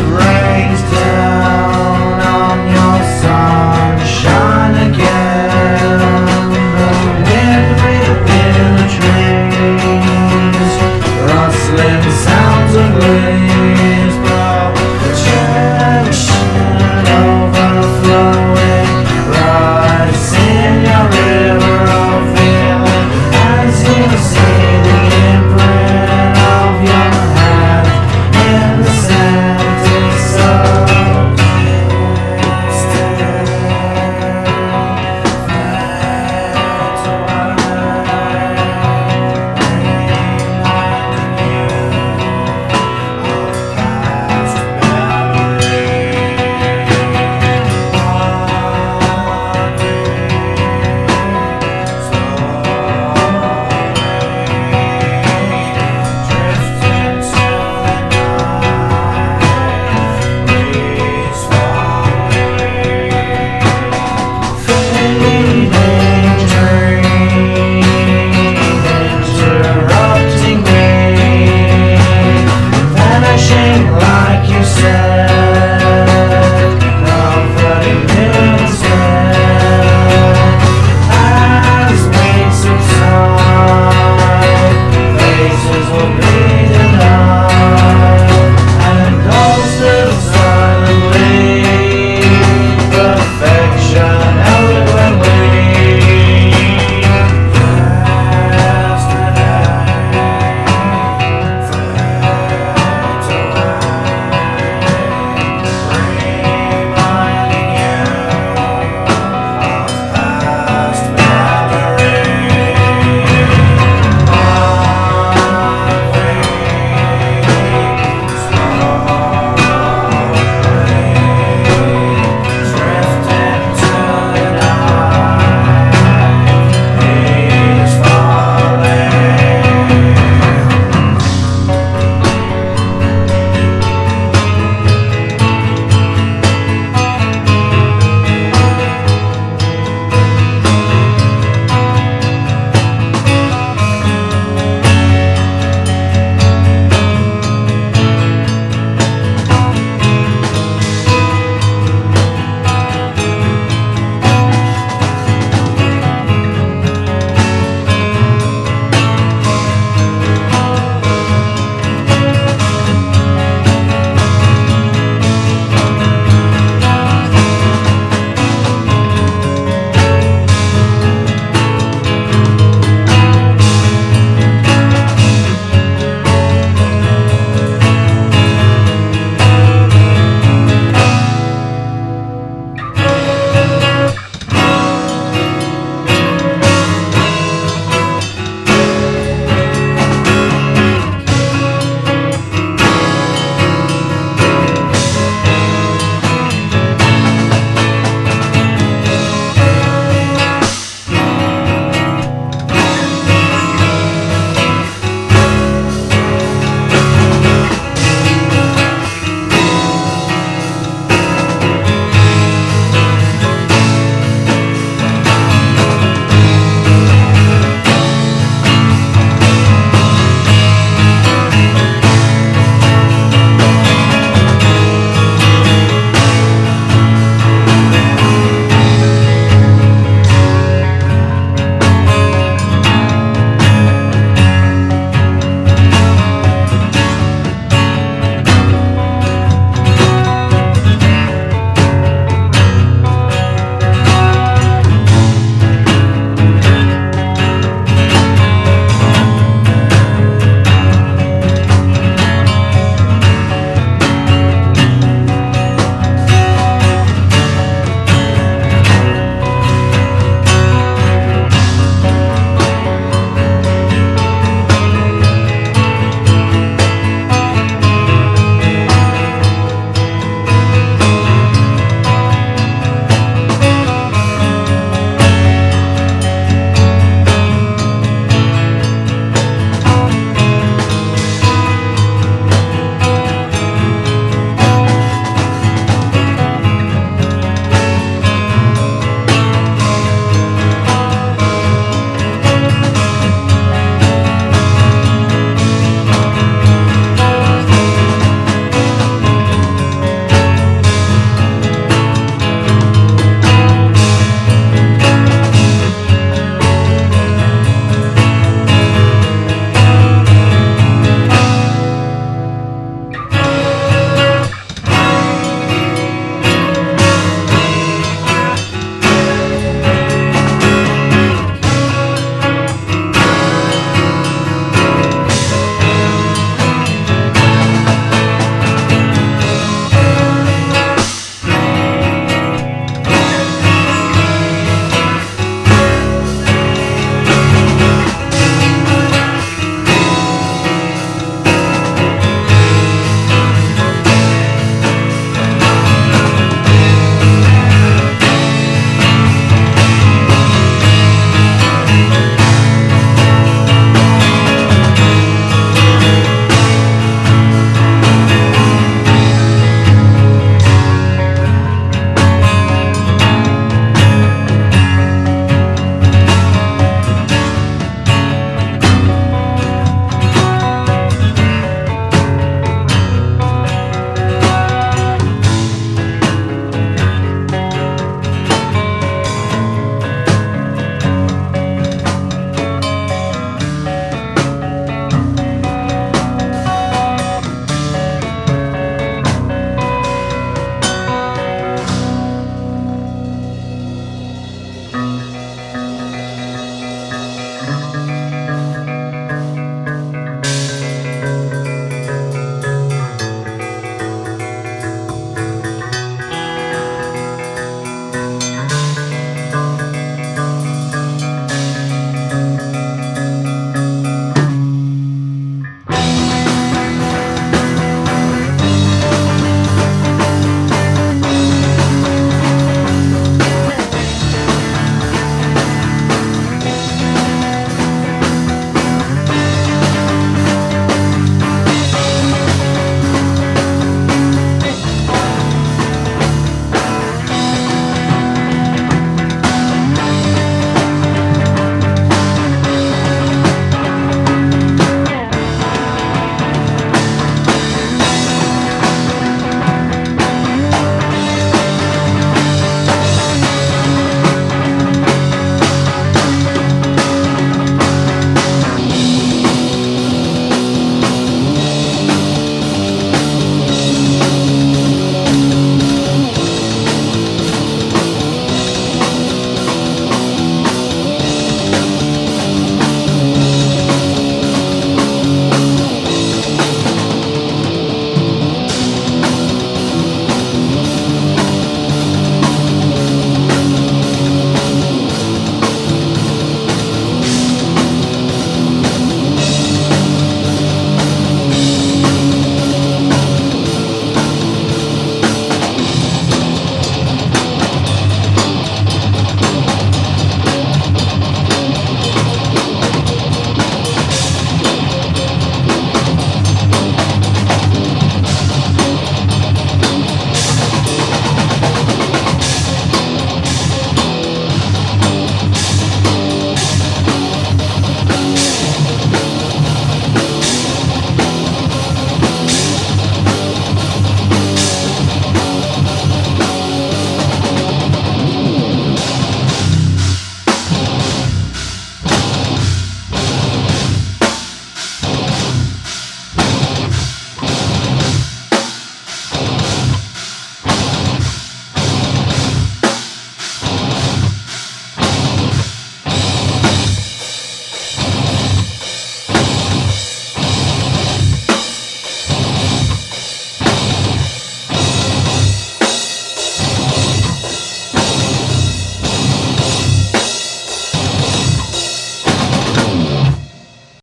right.